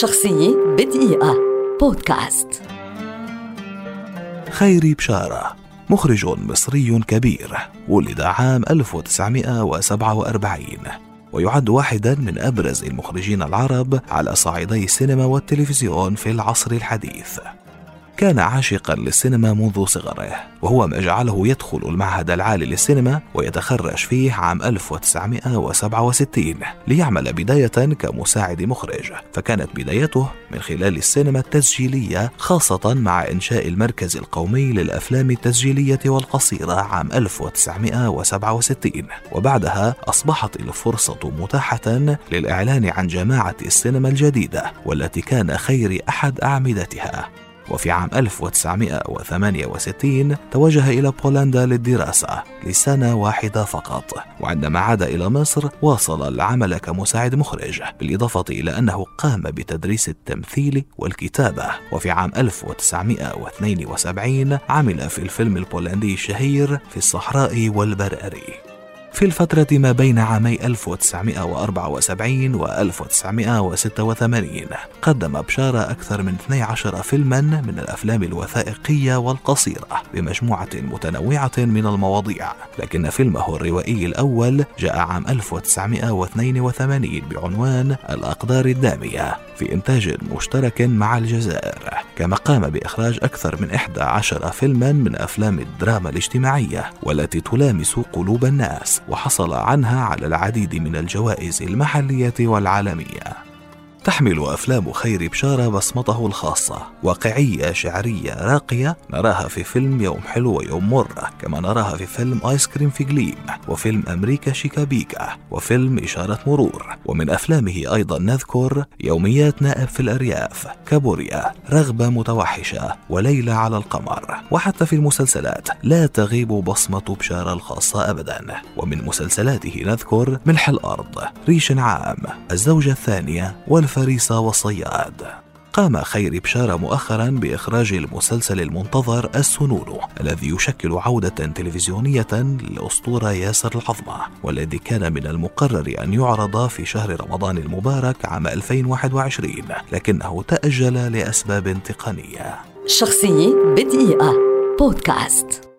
شخصية بدقيقة. بودكاست. خيري بشارة مخرج مصري كبير ولد عام 1947 ويعد واحدا من أبرز المخرجين العرب على صعيدي السينما والتلفزيون في العصر الحديث. كان عاشقا للسينما منذ صغره وهو ما جعله يدخل المعهد العالي للسينما ويتخرج فيه عام 1967 ليعمل بداية كمساعد مخرج. فكانت بدايته من خلال السينما التسجيلية خاصة مع إنشاء المركز القومي للأفلام التسجيلية والقصيرة عام 1967 وبعدها أصبحت الفرصة متاحة للإعلان عن جماعة السينما الجديدة والتي كان خير أحد أعمدتها. وفي عام 1968 توجه إلى بولندا للدراسة لسنة واحدة فقط. وعندما عاد إلى مصر واصل العمل كمساعد مخرج بالإضافة إلى أنه قام بتدريس التمثيل والكتابة. وفي عام 1972 عمل في الفيلم البولندي الشهير في الصحراء والبراري. في الفترة ما بين عامي 1974 و 1986 قدم بشارة أكثر من 12 فيلما من الأفلام الوثائقية والقصيرة بمجموعة متنوعة من المواضيع. لكن فيلمه الروائي الأول جاء عام 1982 بعنوان الأقدار الدامية في إنتاج مشترك مع الجزائر. كما قام بإخراج أكثر من 11 فيلما من أفلام الدراما الاجتماعية والتي تلامس قلوب الناس وحصل عنها على العديد من الجوائز المحلية والعالمية. تحمل أفلام خير بشارة بصمته الخاصة واقعية شعرية راقية نراها في فيلم يوم حلو ويوم مر كما نراها في فيلم آيس كريم في جليم وفيلم أمريكا شيكابيكا وفيلم إشارة مرور ومن أفلامه أيضا نذكر يوميات نائب في الأرياف كابوريا رغبة متوحشة وليلة على القمر وحتى في المسلسلات لا تغيب بصمة بشارة الخاصة أبدا ومن مسلسلاته نذكر ملح الأرض ريش عام الزوجة الثانية والف الفريسة والصياد. قام خير بشارة مؤخرا بإخراج المسلسل المنتظر السنون الذي يشكل عودة تلفزيونية للأسطورة ياسر العظمة والذي كان من المقرر أن يعرض في شهر رمضان المبارك عام 2021 لكنه تأجل لأسباب تقنية. شخصية بدقيقة. بودكاست.